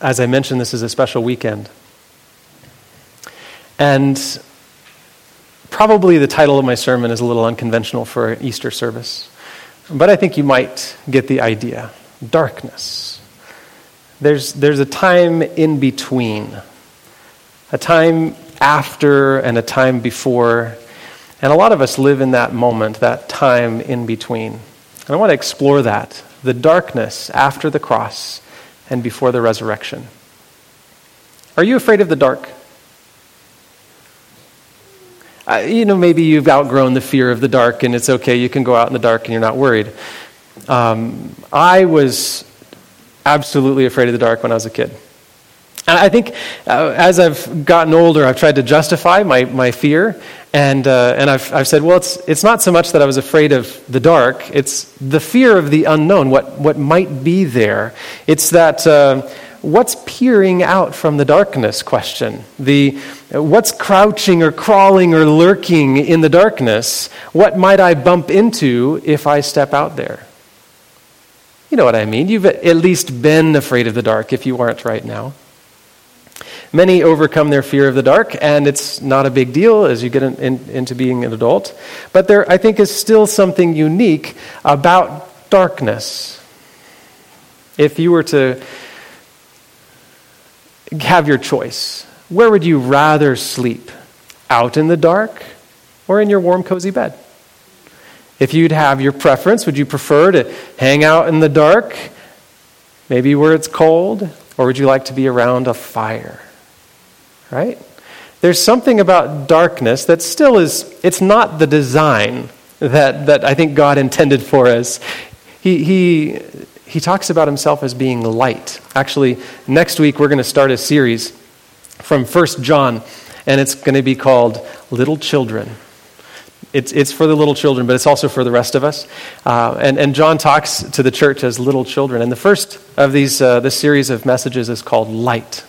as I mentioned, this is a special weekend. And probably the title of my sermon is a little unconventional for an Easter service, but I think you might get the idea darkness. There's, there's a time in between, a time after and a time before. And a lot of us live in that moment, that time in between. And I want to explore that the darkness after the cross and before the resurrection. Are you afraid of the dark? Uh, you know, maybe you've outgrown the fear of the dark and it's okay, you can go out in the dark and you're not worried. Um, I was absolutely afraid of the dark when I was a kid. And I think uh, as I've gotten older, I've tried to justify my, my fear. And, uh, and I've, I've said, well, it's, it's not so much that I was afraid of the dark, it's the fear of the unknown, what, what might be there. It's that uh, what's peering out from the darkness question, the what's crouching or crawling or lurking in the darkness, what might I bump into if I step out there? You know what I mean. You've at least been afraid of the dark if you aren't right now. Many overcome their fear of the dark, and it's not a big deal as you get in, in, into being an adult. But there, I think, is still something unique about darkness. If you were to have your choice, where would you rather sleep? Out in the dark or in your warm, cozy bed? If you'd have your preference, would you prefer to hang out in the dark, maybe where it's cold, or would you like to be around a fire? Right? There's something about darkness that still is, it's not the design that, that I think God intended for us. He, he, he talks about himself as being light. Actually, next week we're going to start a series from 1 John, and it's going to be called Little Children. It's, it's for the little children, but it's also for the rest of us. Uh, and, and John talks to the church as little children. And the first of these, uh, this series of messages is called Light.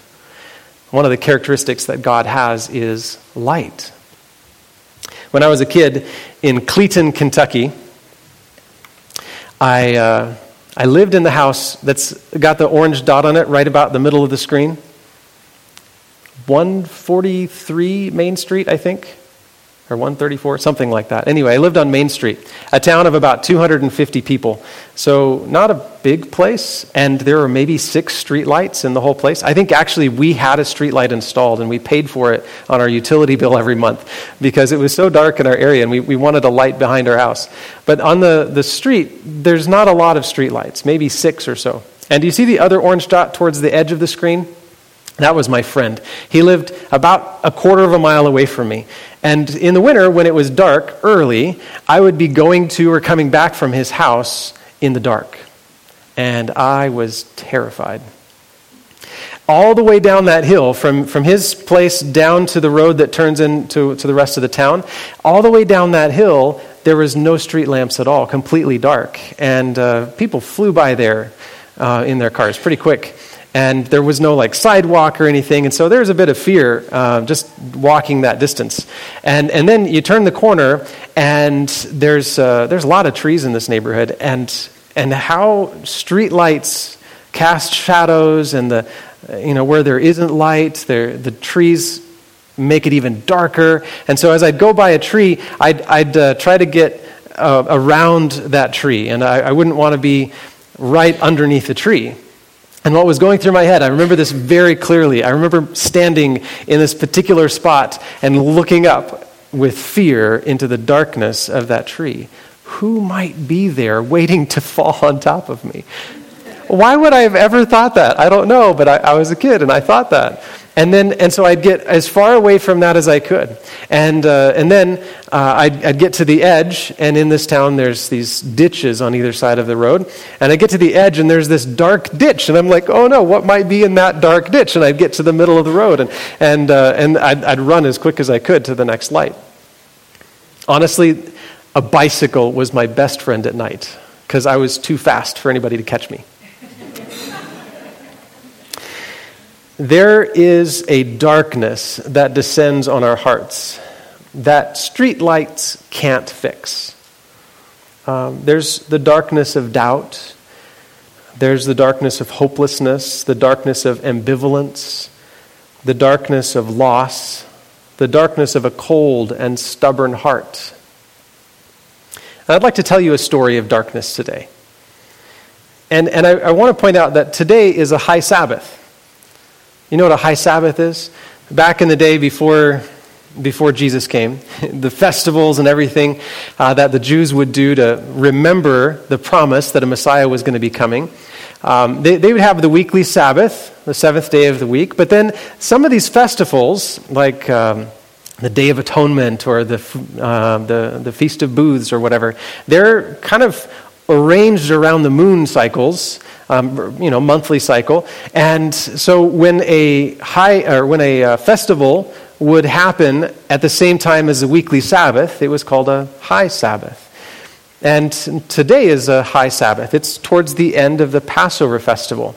One of the characteristics that God has is light. When I was a kid in Cleeton, Kentucky, I, uh, I lived in the house that's got the orange dot on it right about the middle of the screen. 143 Main Street, I think or 134, something like that. Anyway, I lived on Main Street, a town of about 250 people. So, not a big place, and there were maybe six street lights in the whole place. I think actually we had a street light installed, and we paid for it on our utility bill every month because it was so dark in our area, and we, we wanted a light behind our house. But on the, the street, there's not a lot of street lights, maybe six or so. And do you see the other orange dot towards the edge of the screen? That was my friend. He lived about a quarter of a mile away from me. And in the winter, when it was dark early, I would be going to or coming back from his house in the dark. And I was terrified. All the way down that hill, from, from his place down to the road that turns into to the rest of the town, all the way down that hill, there was no street lamps at all, completely dark. And uh, people flew by there uh, in their cars pretty quick and there was no like sidewalk or anything and so there was a bit of fear uh, just walking that distance. And, and then you turn the corner and there's, uh, there's a lot of trees in this neighborhood and, and how street lights cast shadows and the, you know, where there isn't light there, the trees make it even darker. And so as i'd go by a tree i'd, I'd uh, try to get uh, around that tree and I, I wouldn't want to be right underneath the tree and what was going through my head, I remember this very clearly. I remember standing in this particular spot and looking up with fear into the darkness of that tree. Who might be there waiting to fall on top of me? Why would I have ever thought that? I don't know, but I, I was a kid and I thought that. And then, and so I'd get as far away from that as I could. And, uh, and then uh, I'd, I'd, get to the edge, and in this town there's these ditches on either side of the road. And I get to the edge, and there's this dark ditch. And I'm like, oh no, what might be in that dark ditch? And I'd get to the middle of the road, and, and, uh, and I'd, I'd run as quick as I could to the next light. Honestly, a bicycle was my best friend at night because I was too fast for anybody to catch me. There is a darkness that descends on our hearts that streetlights can't fix. Um, there's the darkness of doubt, There's the darkness of hopelessness, the darkness of ambivalence, the darkness of loss, the darkness of a cold and stubborn heart. And I'd like to tell you a story of darkness today. And, and I, I want to point out that today is a high Sabbath. You know what a high Sabbath is? Back in the day before before Jesus came, the festivals and everything uh, that the Jews would do to remember the promise that a Messiah was going to be coming. Um, they, they would have the weekly Sabbath, the seventh day of the week, but then some of these festivals, like um, the Day of Atonement or the, uh, the, the Feast of Booths or whatever, they're kind of arranged around the moon cycles. Um, you know, monthly cycle, and so when a high or when a uh, festival would happen at the same time as the weekly Sabbath, it was called a high Sabbath. And today is a high Sabbath. It's towards the end of the Passover festival.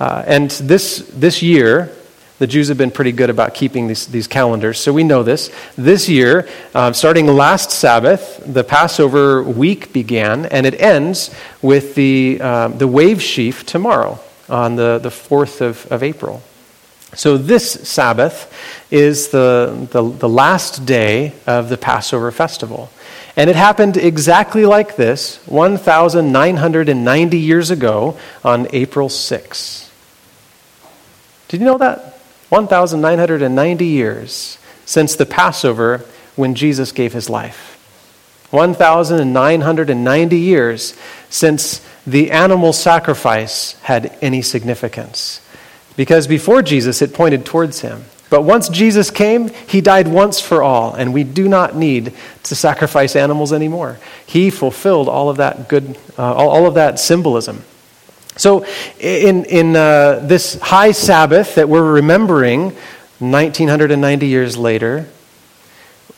Uh, and this, this year, the Jews have been pretty good about keeping these, these calendars, so we know this. This year, uh, starting last Sabbath, the Passover week began, and it ends with the, uh, the wave sheaf tomorrow on the, the 4th of, of April. So, this Sabbath is the, the, the, last day of the Passover festival. And it happened exactly like this 1,990 years ago on April 6. Did you know that? 1,990 years since the Passover when Jesus gave his life. 1,990 years since the animal sacrifice had any significance. Because before Jesus, it pointed towards him. But once Jesus came, he died once for all, and we do not need to sacrifice animals anymore. He fulfilled all of that good, uh, all, all, of that symbolism. So, in, in uh, this high Sabbath that we're remembering 1990 years later,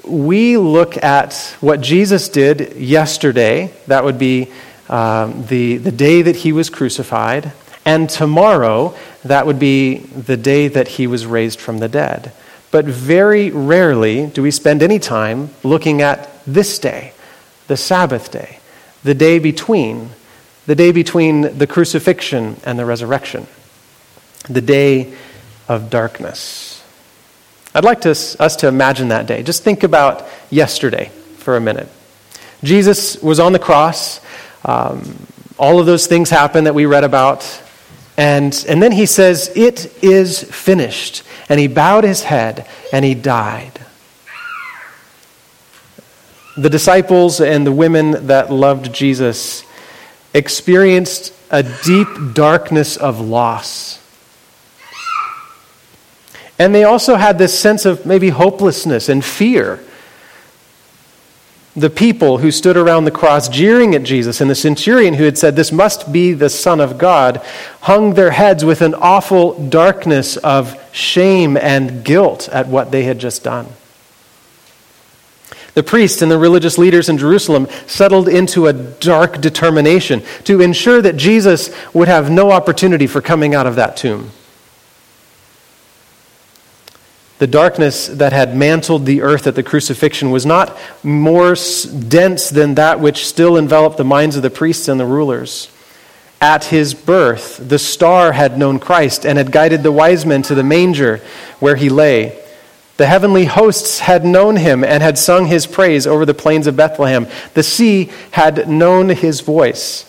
we look at what Jesus did yesterday. That would be um, the, the day that he was crucified. And tomorrow, that would be the day that he was raised from the dead. But very rarely do we spend any time looking at this day, the Sabbath day, the day between, the day between the crucifixion and the resurrection, the day of darkness. I'd like to, us to imagine that day. Just think about yesterday for a minute. Jesus was on the cross. Um, all of those things happened that we read about and, and then he says, It is finished. And he bowed his head and he died. The disciples and the women that loved Jesus experienced a deep darkness of loss. And they also had this sense of maybe hopelessness and fear the people who stood around the cross jeering at Jesus and the centurion who had said, This must be the Son of God, hung their heads with an awful darkness of shame and guilt at what they had just done. The priests and the religious leaders in Jerusalem settled into a dark determination to ensure that Jesus would have no opportunity for coming out of that tomb. The darkness that had mantled the earth at the crucifixion was not more dense than that which still enveloped the minds of the priests and the rulers. At his birth, the star had known Christ and had guided the wise men to the manger where he lay. The heavenly hosts had known him and had sung his praise over the plains of Bethlehem. The sea had known his voice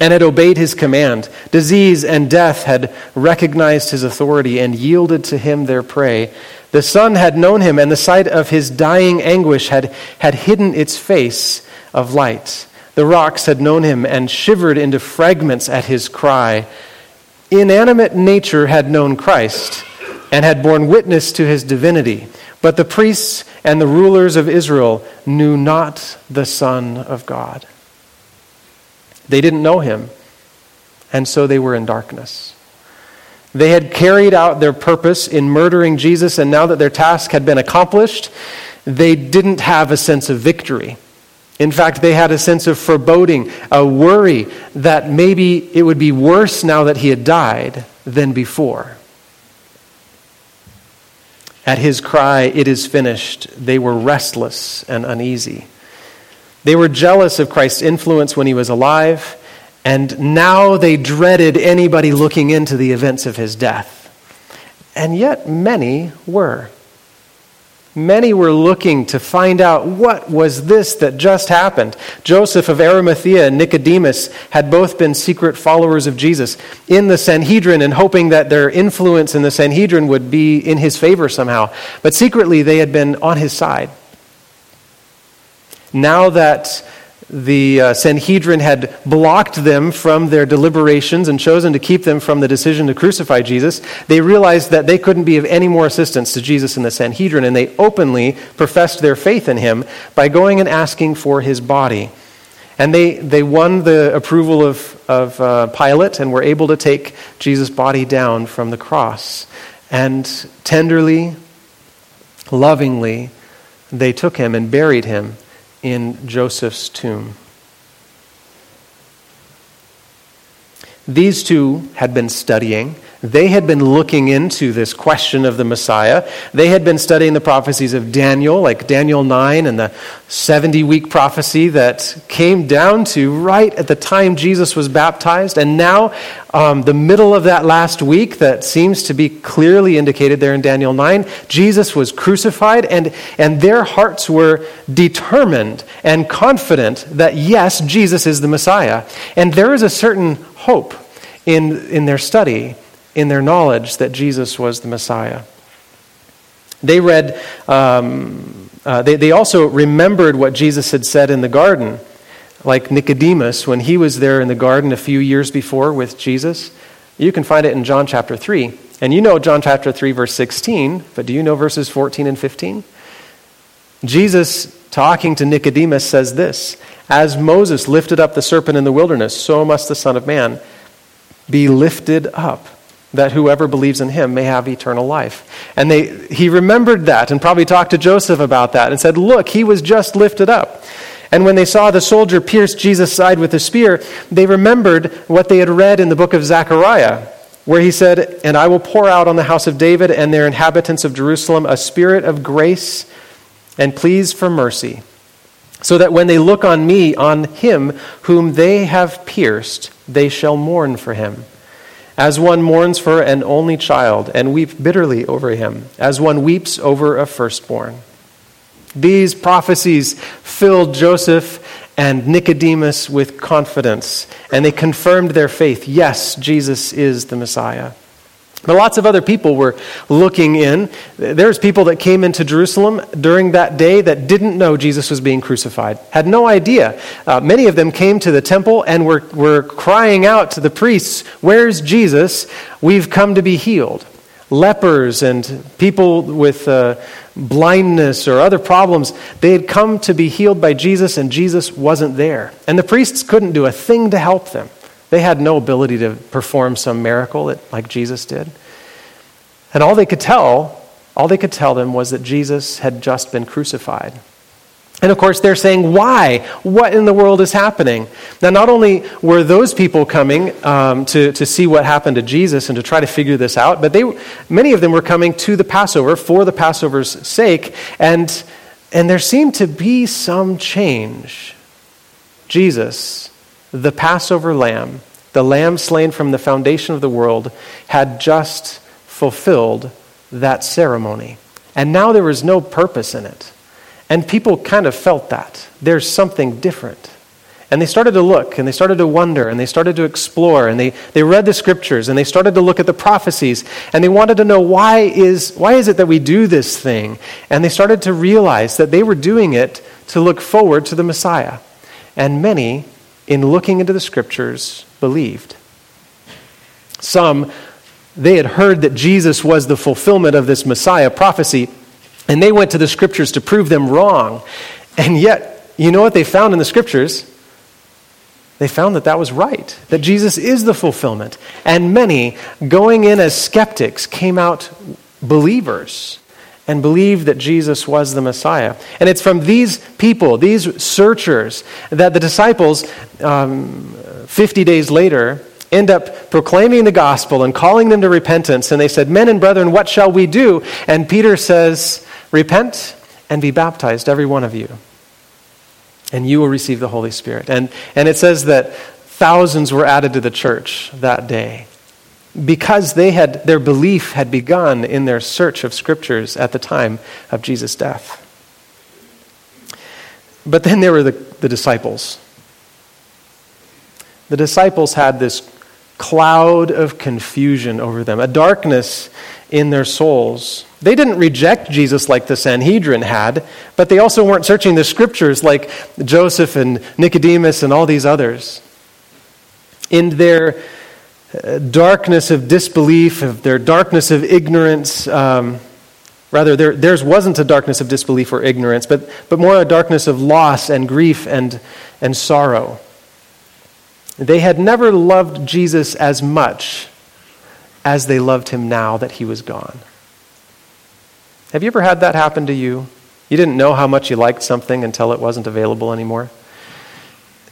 and had obeyed his command. Disease and death had recognized his authority and yielded to him their prey. The sun had known him, and the sight of his dying anguish had, had hidden its face of light. The rocks had known him and shivered into fragments at his cry. Inanimate nature had known Christ and had borne witness to his divinity. But the priests and the rulers of Israel knew not the Son of God. They didn't know him, and so they were in darkness. They had carried out their purpose in murdering Jesus, and now that their task had been accomplished, they didn't have a sense of victory. In fact, they had a sense of foreboding, a worry that maybe it would be worse now that he had died than before. At his cry, It is finished, they were restless and uneasy. They were jealous of Christ's influence when he was alive, And now they dreaded anybody looking into the events of his death. And yet, many were. Many were looking to find out what was this that just happened. Joseph of Arimathea and Nicodemus had both been secret followers of Jesus in the Sanhedrin and hoping that their influence in the Sanhedrin would be in his favor somehow. But secretly, they had been on his side. Now that the uh, Sanhedrin had blocked them from their deliberations and chosen to keep them from the decision to crucify Jesus, they realized that they couldn't be of any more assistance to Jesus in the Sanhedrin, and they openly professed their faith in him by going and asking for his body. And they, they won the approval of, of uh, Pilate and were able to take Jesus' body down from the cross. And tenderly, lovingly, they took him and buried him in Joseph's tomb. These two had been studying they had been looking into this question of the Messiah. They had been studying the prophecies of Daniel, like Daniel 9 and the 70 week prophecy that came down to right at the time Jesus was baptized. And now, um, the middle of that last week, that seems to be clearly indicated there in Daniel 9, Jesus was crucified, and, and their hearts were determined and confident that yes, Jesus is the Messiah. And there is a certain hope in, in their study in their knowledge that Jesus was the Messiah. They read, um, uh, they, they also remembered what Jesus had said in the garden, like Nicodemus when he was there in the garden a few years before with Jesus. You can find it in John chapter 3. And you know John chapter 3, verse 16, but do you know verses 14 and 15? Jesus, talking to Nicodemus, says this As Moses lifted up the serpent in the wilderness, so must the Son of Man be lifted up that whoever believes in him may have eternal life. And they, he remembered that and probably talked to Joseph about that and said, Look, he was just lifted up. And when they saw the soldier pierce Jesus' side with a spear, they remembered what they had read in the book of Zechariah, where he said, And I will pour out on the house of David and their inhabitants of Jerusalem a spirit of grace and pleas for mercy, so that when they look on me, on him whom they have pierced, they shall mourn for him as one mourns for an only child and weep bitterly over him, as one weeps over a firstborn. These prophecies filled Joseph and Nicodemus with confidence, and they confirmed their faith. Yes, Jesus is the Messiah. But lots of other people were looking in. There's people that came into Jerusalem during that day that didn't know Jesus was being crucified, had no idea. Uh, many of them came to the temple and were, were crying out to the priests, Where's Jesus? We've come to be healed. Lepers and people with uh, blindness or other problems, they had come to be healed by Jesus, and Jesus wasn't there. And the priests couldn't do a thing to help them. They had no ability to perform some miracle like Jesus did. And all they could tell, all they could tell them was that Jesus had just been crucified. And of course, they're saying, why? What in the world is happening? Now, not only were those people coming um, to, to see what happened to Jesus and to try to figure this out, but they, many of them were coming to the Passover for the Passover's sake, and, and there seemed to be some change. Jesus the Passover lamb, the lamb slain from the foundation of the world, had just fulfilled that ceremony. And now there was no purpose in it. And people kind of felt that. There's something different. And they started to look and they started to wonder and they started to explore and they, they read the scriptures and they started to look at the prophecies and they wanted to know why is, why is it that we do this thing? And they started to realize that they were doing it to look forward to the Messiah. And many in looking into the scriptures, believed. Some, they had heard that Jesus was the fulfillment of this Messiah prophecy, and they went to the scriptures to prove them wrong. And yet, you know what they found in the scriptures? They found that that was right, that Jesus is the fulfillment. And many, going in as skeptics, came out believers and believed that Jesus was the Messiah. And it's from these people, these searchers, that the disciples, um, 50 days later, end up proclaiming the gospel and calling them to repentance. And they said, Men and brethren, what shall we do? And Peter says, Repent and be baptized, every one of you, and you will receive the Holy Spirit. And, and it says that thousands were added to the church that day because they had, their belief had begun in their search of scriptures at the time of Jesus' death. But then there were the, the disciples. The disciples had this cloud of confusion over them, a darkness in their souls. They didn't reject Jesus like the Sanhedrin had, but they also weren't searching the scriptures like Joseph and Nicodemus and all these others. In their darkness of disbelief, of their darkness of ignorance. Um, rather, there, theirs wasn't a darkness of disbelief or ignorance, but, but more a darkness of loss and grief and, and sorrow. They had never loved Jesus as much as they loved him now that he was gone. Have you ever had that happen to you? You didn't know how much you liked something until it wasn't available anymore?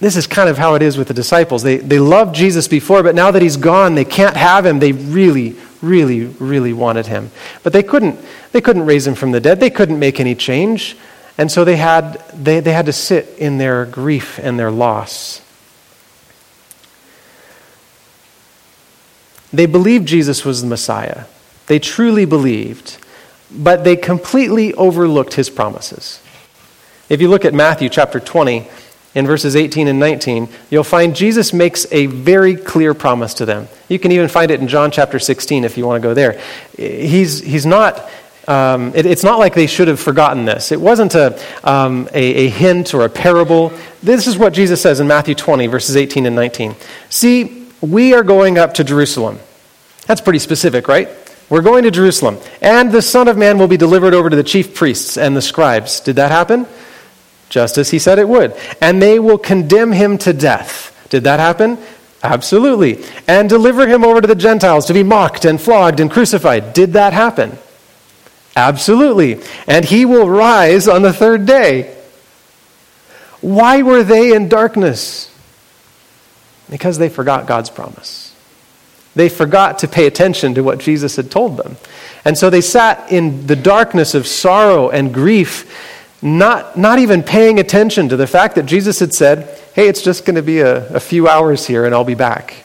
This is kind of how it is with the disciples. They, they loved Jesus before, but now that he's gone, they can't have him. They really, really, really wanted him. But they couldn't, they couldn't raise him from the dead. They couldn't make any change. And so they had, they, they had to sit in their grief and their loss. They believed Jesus was the Messiah. They truly believed, but they completely overlooked his promises. If you look at Matthew chapter 20, in verses 18 and 19, you'll find Jesus makes a very clear promise to them. You can even find it in John chapter 16 if you want to go there. He's, he's not. Um, it, it's not like they should have forgotten this. It wasn't a, um, a, a hint or a parable. This is what Jesus says in Matthew 20, verses 18 and 19. See, we are going up to Jerusalem. That's pretty specific, right? We're going to Jerusalem. And the Son of Man will be delivered over to the chief priests and the scribes. Did that happen? Just as he said it would. And they will condemn him to death. Did that happen? Absolutely. And deliver him over to the Gentiles to be mocked and flogged and crucified. Did that happen? Absolutely. And he will rise on the third day. Why were they in darkness? Because they forgot God's promise. They forgot to pay attention to what Jesus had told them. And so they sat in the darkness of sorrow and grief not, not even paying attention to the fact that Jesus had said, hey, it's just going to be a, a few hours here and I'll be back.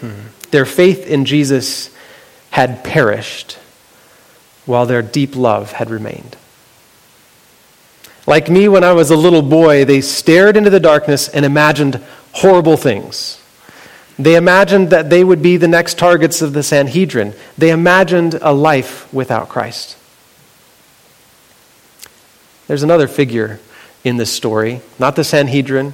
Hmm. Their faith in Jesus had perished while their deep love had remained. Like me when I was a little boy, they stared into the darkness and imagined horrible things. They imagined that they would be the next targets of the Sanhedrin. They imagined a life without Christ. There's another figure in this story, not the Sanhedrin,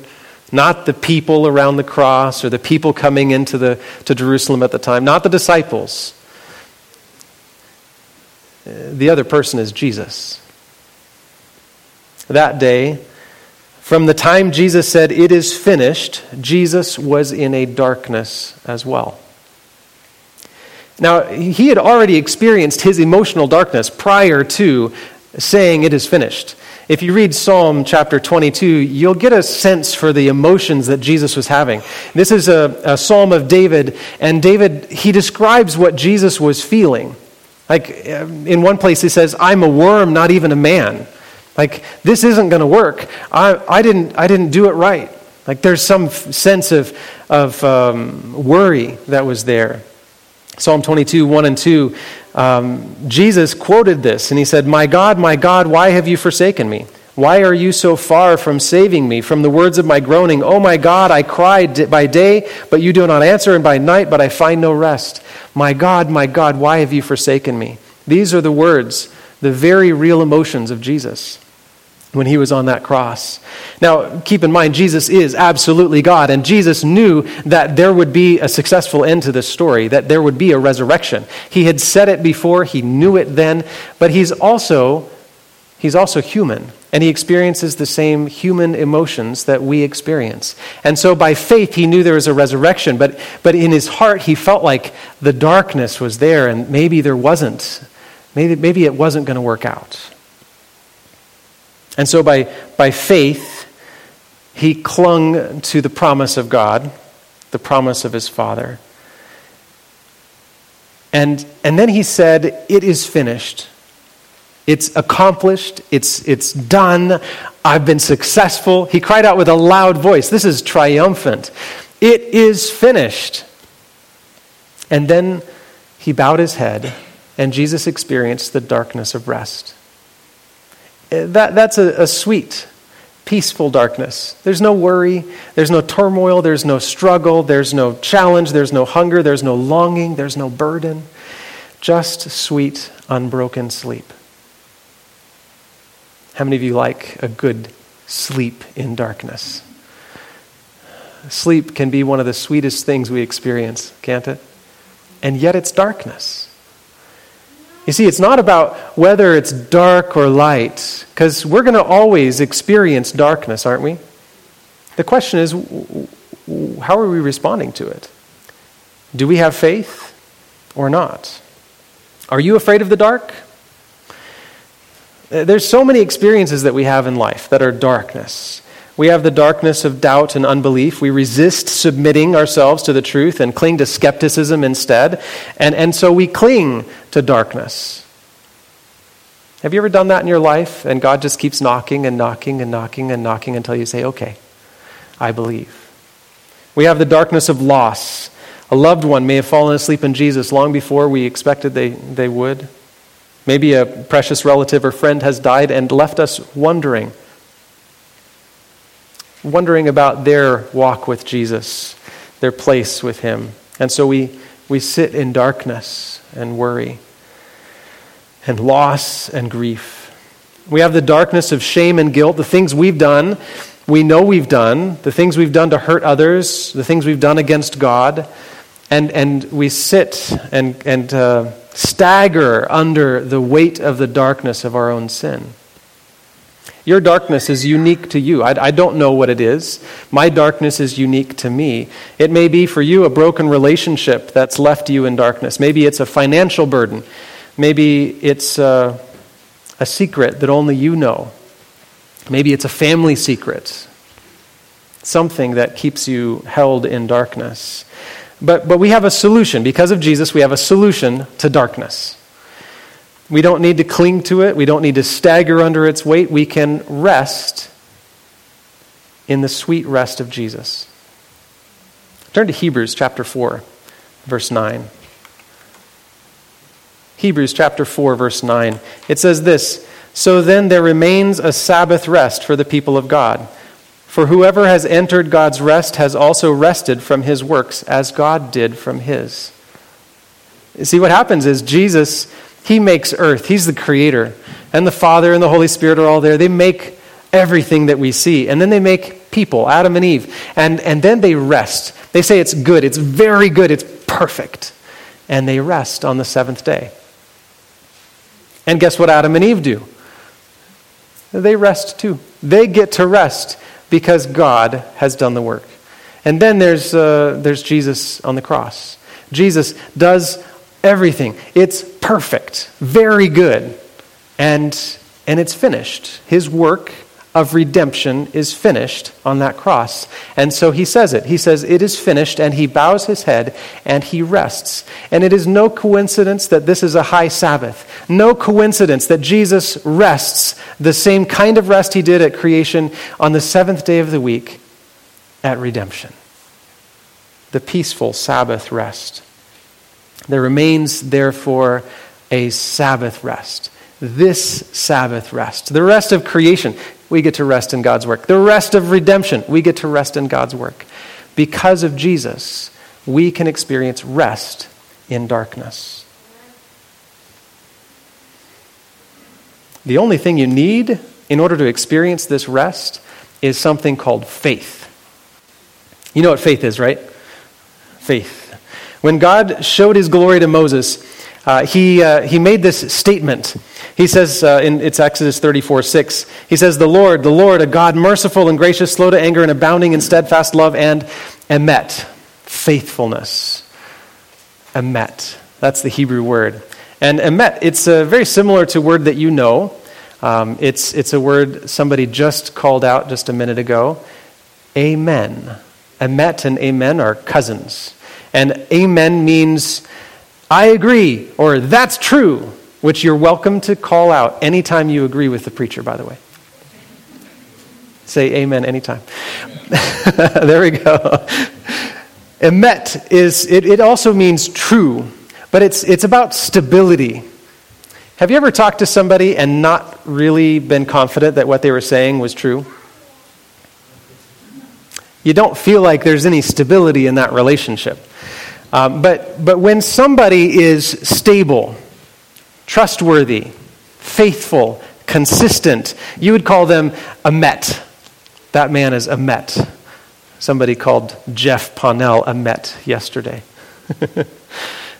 not the people around the cross or the people coming into the, to Jerusalem at the time, not the disciples. The other person is Jesus. That day, from the time Jesus said, It is finished, Jesus was in a darkness as well. Now, he had already experienced his emotional darkness prior to saying, It is finished. If you read Psalm chapter 22, you'll get a sense for the emotions that Jesus was having. This is a, a psalm of David, and David, he describes what Jesus was feeling. Like um, in one place, he says, I'm a worm, not even a man. Like, this isn't going to work. I, I, didn't, I didn't do it right. Like, there's some sense of, of um, worry that was there. Psalm 22, 1 and 2, um, Jesus quoted this and he said, My God, my God, why have you forsaken me? Why are you so far from saving me from the words of my groaning? Oh my God, I cried by day, but you do not answer, and by night, but I find no rest. My God, my God, why have you forsaken me? These are the words, the very real emotions of Jesus when he was on that cross. Now, keep in mind, Jesus is absolutely God, and Jesus knew that there would be a successful end to this story, that there would be a resurrection. He had said it before, he knew it then, but he's also, he's also human, and he experiences the same human emotions that we experience. And so by faith, he knew there was a resurrection, but, but in his heart, he felt like the darkness was there, and maybe there wasn't. Maybe, maybe it wasn't going to work out. And so, by, by faith, he clung to the promise of God, the promise of his Father. And, and then he said, It is finished. It's accomplished. It's, it's done. I've been successful. He cried out with a loud voice. This is triumphant. It is finished. And then he bowed his head, and Jesus experienced the darkness of rest. That, that's a, a sweet, peaceful darkness. There's no worry, there's no turmoil, there's no struggle, there's no challenge, there's no hunger, there's no longing, there's no burden. Just sweet, unbroken sleep. How many of you like a good sleep in darkness? Sleep can be one of the sweetest things we experience, can't it? And yet it's darkness. You see, it's not about whether it's dark or light, because we're going to always experience darkness, aren't we? The question is, how are we responding to it? Do we have faith or not? Are you afraid of the dark? There's so many experiences that we have in life that are darkness. We have the darkness of doubt and unbelief. We resist submitting ourselves to the truth and cling to skepticism instead. And, and so we cling to darkness. Have you ever done that in your life? And God just keeps knocking and knocking and knocking and knocking until you say, okay, I believe. We have the darkness of loss. A loved one may have fallen asleep in Jesus long before we expected they, they would. Maybe a precious relative or friend has died and left us wondering wondering about their walk with Jesus, their place with Him. And so we, we sit in darkness and worry and loss and grief. We have the darkness of shame and guilt, the things we've done, we know we've done, the things we've done to hurt others, the things we've done against God. And, and we sit and, and uh, stagger under the weight of the darkness of our own sin. Your darkness is unique to you. I, I, don't know what it is. My darkness is unique to me. It may be for you a broken relationship that's left you in darkness. Maybe it's a financial burden. Maybe it's a, a secret that only you know. Maybe it's a family secret. Something that keeps you held in darkness. But, but we have a solution. Because of Jesus, we have a solution to darkness. We don't need to cling to it. We don't need to stagger under its weight. We can rest in the sweet rest of Jesus. Turn to Hebrews chapter 4, verse 9. Hebrews chapter 4, verse 9. It says this So then there remains a Sabbath rest for the people of God. For whoever has entered God's rest has also rested from his works as God did from his. See, what happens is Jesus he makes earth. He's the creator. And the Father and the Holy Spirit are all there. They make everything that we see. And then they make people, Adam and Eve. And, and then they rest. They say it's good. It's very good. It's perfect. And they rest on the seventh day. And guess what Adam and Eve do? They rest too. They get to rest because God has done the work. And then there's, uh, there's Jesus on the cross. Jesus does everything. It's perfect, very good, and, and it's finished. His work of redemption is finished on that cross. And so he says it. He says, It is finished, and he bows his head and he rests. And it is no coincidence that this is a high Sabbath. No coincidence that Jesus rests the same kind of rest he did at creation on the seventh day of the week at redemption. The peaceful Sabbath rest. There remains, therefore, a Sabbath rest. This Sabbath rest. The rest of creation, we get to rest in God's work. The rest of redemption, we get to rest in God's work. Because of Jesus, we can experience rest in darkness. The only thing you need in order to experience this rest is something called faith. You know what faith is, right? Faith. When God showed his glory to Moses, uh, he, uh, he made this statement. He says, uh, in it's Exodus 34 6, he says, The Lord, the Lord, a God merciful and gracious, slow to anger, and abounding in steadfast love and emet, faithfulness. Emet. That's the Hebrew word. And emet, it's uh, very similar to a word that you know. Um, it's, it's a word somebody just called out just a minute ago. Amen. Emet and amen are cousins. And amen means I agree or that's true. which you're welcome to call out anytime you agree with the preacher, by the way. Say amen anytime. there we go. Emet is, it, it also means true, but it's, it's about stability. Have you ever talked to somebody and not really been confident that what they were saying was true? You don't feel like there's any stability in that relationship. Um, but, but when somebody is stable, trustworthy, faithful, consistent, you would call them a met. That man is a met. Somebody called Jeff Ponnell a met yesterday.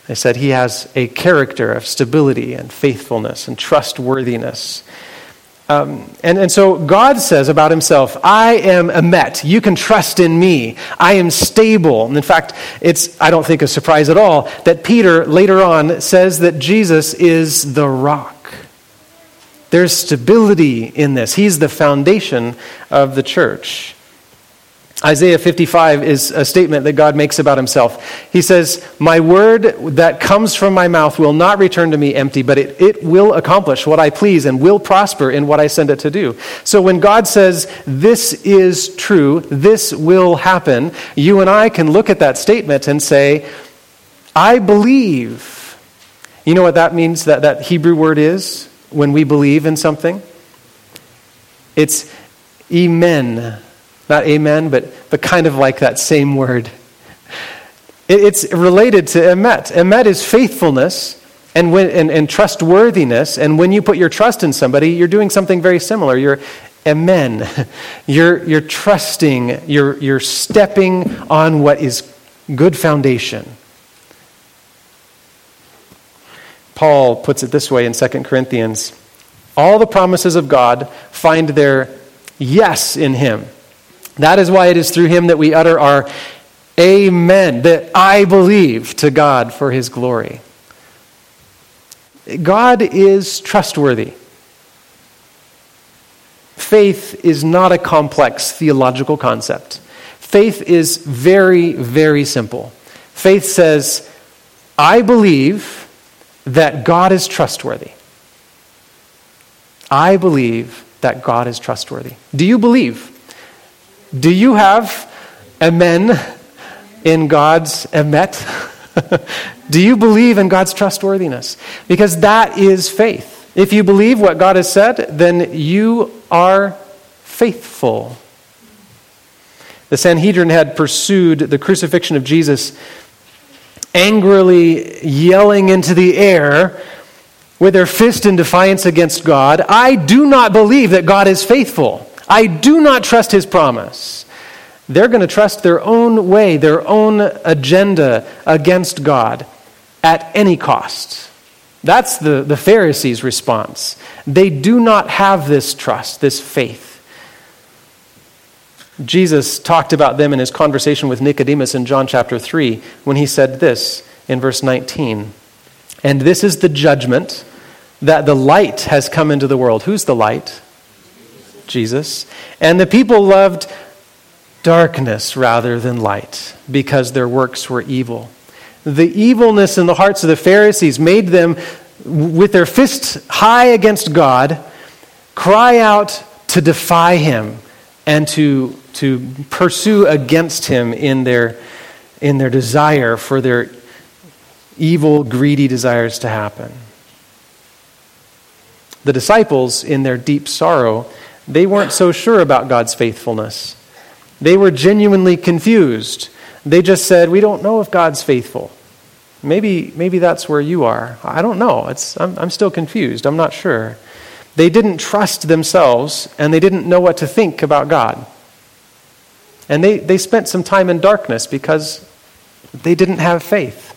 they said he has a character of stability and faithfulness and trustworthiness. Um, and, and so God says about himself, I am a met. You can trust in me. I am stable. And in fact, it's, I don't think, a surprise at all that Peter later on says that Jesus is the rock. There's stability in this. He's the foundation of the church. Isaiah 55 is a statement that God makes about himself. He says, My word that comes from my mouth will not return to me empty, but it, it will accomplish what I please and will prosper in what I send it to do. So when God says, This is true, this will happen, you and I can look at that statement and say, I believe. You know what that means, that, that Hebrew word is, when we believe in something? It's amen not amen, but, but kind of like that same word. It, it's related to emet. Emet is faithfulness and, when, and, and trustworthiness. And when you put your trust in somebody, you're doing something very similar. You're amen. You're, you're trusting, you're, you're stepping on what is good foundation. Paul puts it this way in 2 Corinthians All the promises of God find their yes in him. That is why it is through him that we utter our amen, that I believe to God for his glory. God is trustworthy. Faith is not a complex theological concept. Faith is very, very simple. Faith says, I believe that God is trustworthy. I believe that God is trustworthy. Do you believe? Do you have amen in God's emet? Do you believe in God's trustworthiness? Because that is faith. If you believe what God has said, then you are faithful. The Sanhedrin had pursued the crucifixion of Jesus, angrily yelling into the air with their fist in defiance against God I do not believe that God is faithful. I do not trust his promise. They're going to trust their own way, their own agenda against God at any cost. That's the, the Pharisees' response. They do not have this trust, this faith. Jesus talked about them in his conversation with Nicodemus in John chapter 3 when he said this in verse 19. And this is the judgment that the light has come into the world. Who's the light? Jesus. And the people loved darkness rather than light because their works were evil. The evilness in the hearts of the Pharisees made them, with their fists high against God, cry out to defy him and to, to pursue against him in their, in their desire for their evil, greedy desires to happen. The disciples, in their deep sorrow, they weren't so sure about God's faithfulness. They were genuinely confused. They just said, We don't know if God's faithful. Maybe, maybe that's where you are. I don't know. It's, I'm, I'm still confused. I'm not sure. They didn't trust themselves and they didn't know what to think about God. And they, they spent some time in darkness because they didn't have faith.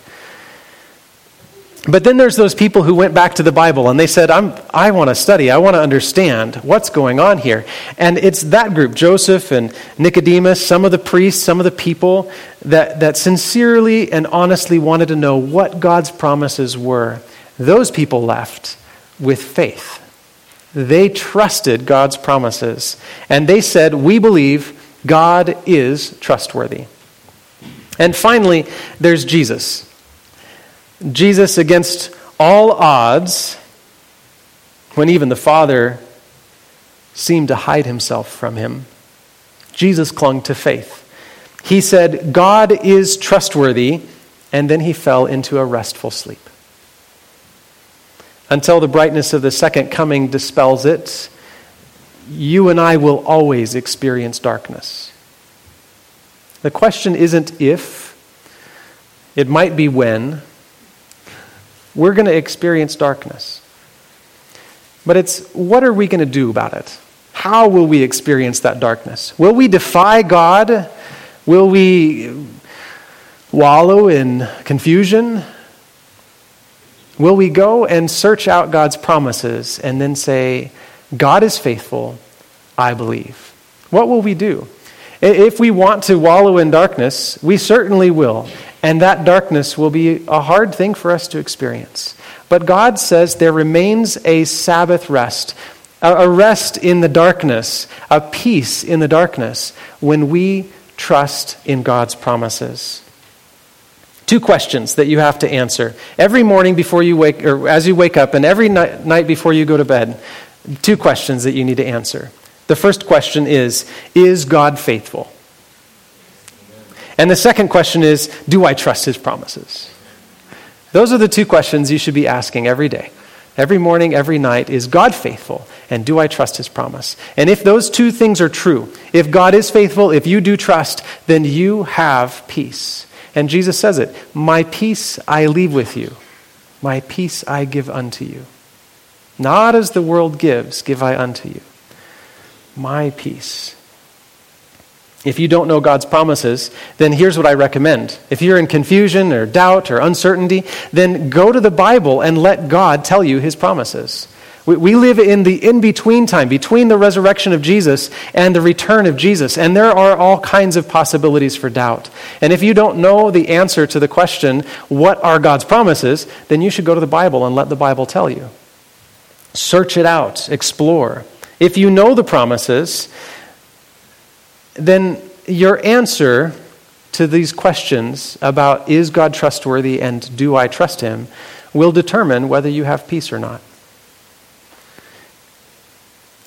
But then there's those people who went back to the Bible and they said, I'm, I want to study, I want to understand what's going on here. And it's that group, Joseph and Nicodemus, some of the priests, some of the people that, that sincerely and honestly wanted to know what God's promises were. Those people left with faith. They trusted God's promises. And they said, We believe God is trustworthy. And finally, there's Jesus. Jesus, against all odds, when even the Father seemed to hide himself from him, Jesus clung to faith. He said, God is trustworthy, and then he fell into a restful sleep. Until the brightness of the second coming dispels it, you and I will always experience darkness. The question isn't if, it might be when. We're going to experience darkness. But it's what are we going to do about it? How will we experience that darkness? Will we defy God? Will we wallow in confusion? Will we go and search out God's promises and then say, God is faithful, I believe? What will we do? If we want to wallow in darkness, we certainly will. And that darkness will be a hard thing for us to experience. But God says there remains a Sabbath rest, a rest in the darkness, a peace in the darkness when we trust in God's promises. Two questions that you have to answer every morning before you wake, or as you wake up, and every night, night before you go to bed. Two questions that you need to answer. The first question is Is God faithful? And the second question is Do I trust his promises? Those are the two questions you should be asking every day. Every morning, every night, is God faithful? And do I trust his promise? And if those two things are true, if God is faithful, if you do trust, then you have peace. And Jesus says it My peace I leave with you, my peace I give unto you. Not as the world gives, give I unto you my peace. If you don't know God's promises, then here's what I recommend. If you're in confusion or doubt or uncertainty, then go to the Bible and let God tell you his promises. We, live in the in between time, between the resurrection of Jesus and the return of Jesus. And there are all kinds of possibilities for doubt. And if you don't know the answer to the question, what are God's promises, then you should go to the Bible and let the Bible tell you. Search it out, explore. If you know the promises, then your answer to these questions about is God trustworthy and do I trust him will determine whether you have peace or not.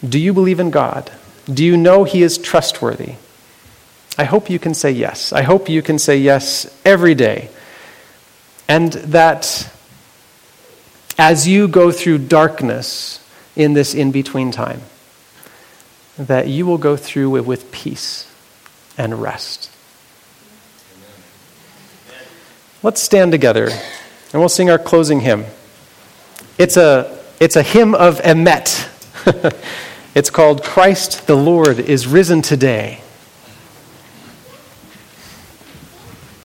Do you believe in God? Do you know he is trustworthy? I hope you can say yes. I hope you can say yes every day. And that as you go through darkness in this in between time, that you will go through it with peace and rest. Let's stand together and we'll sing our closing hymn. It's a, it's a hymn of emet. it's called Christ the Lord is risen today.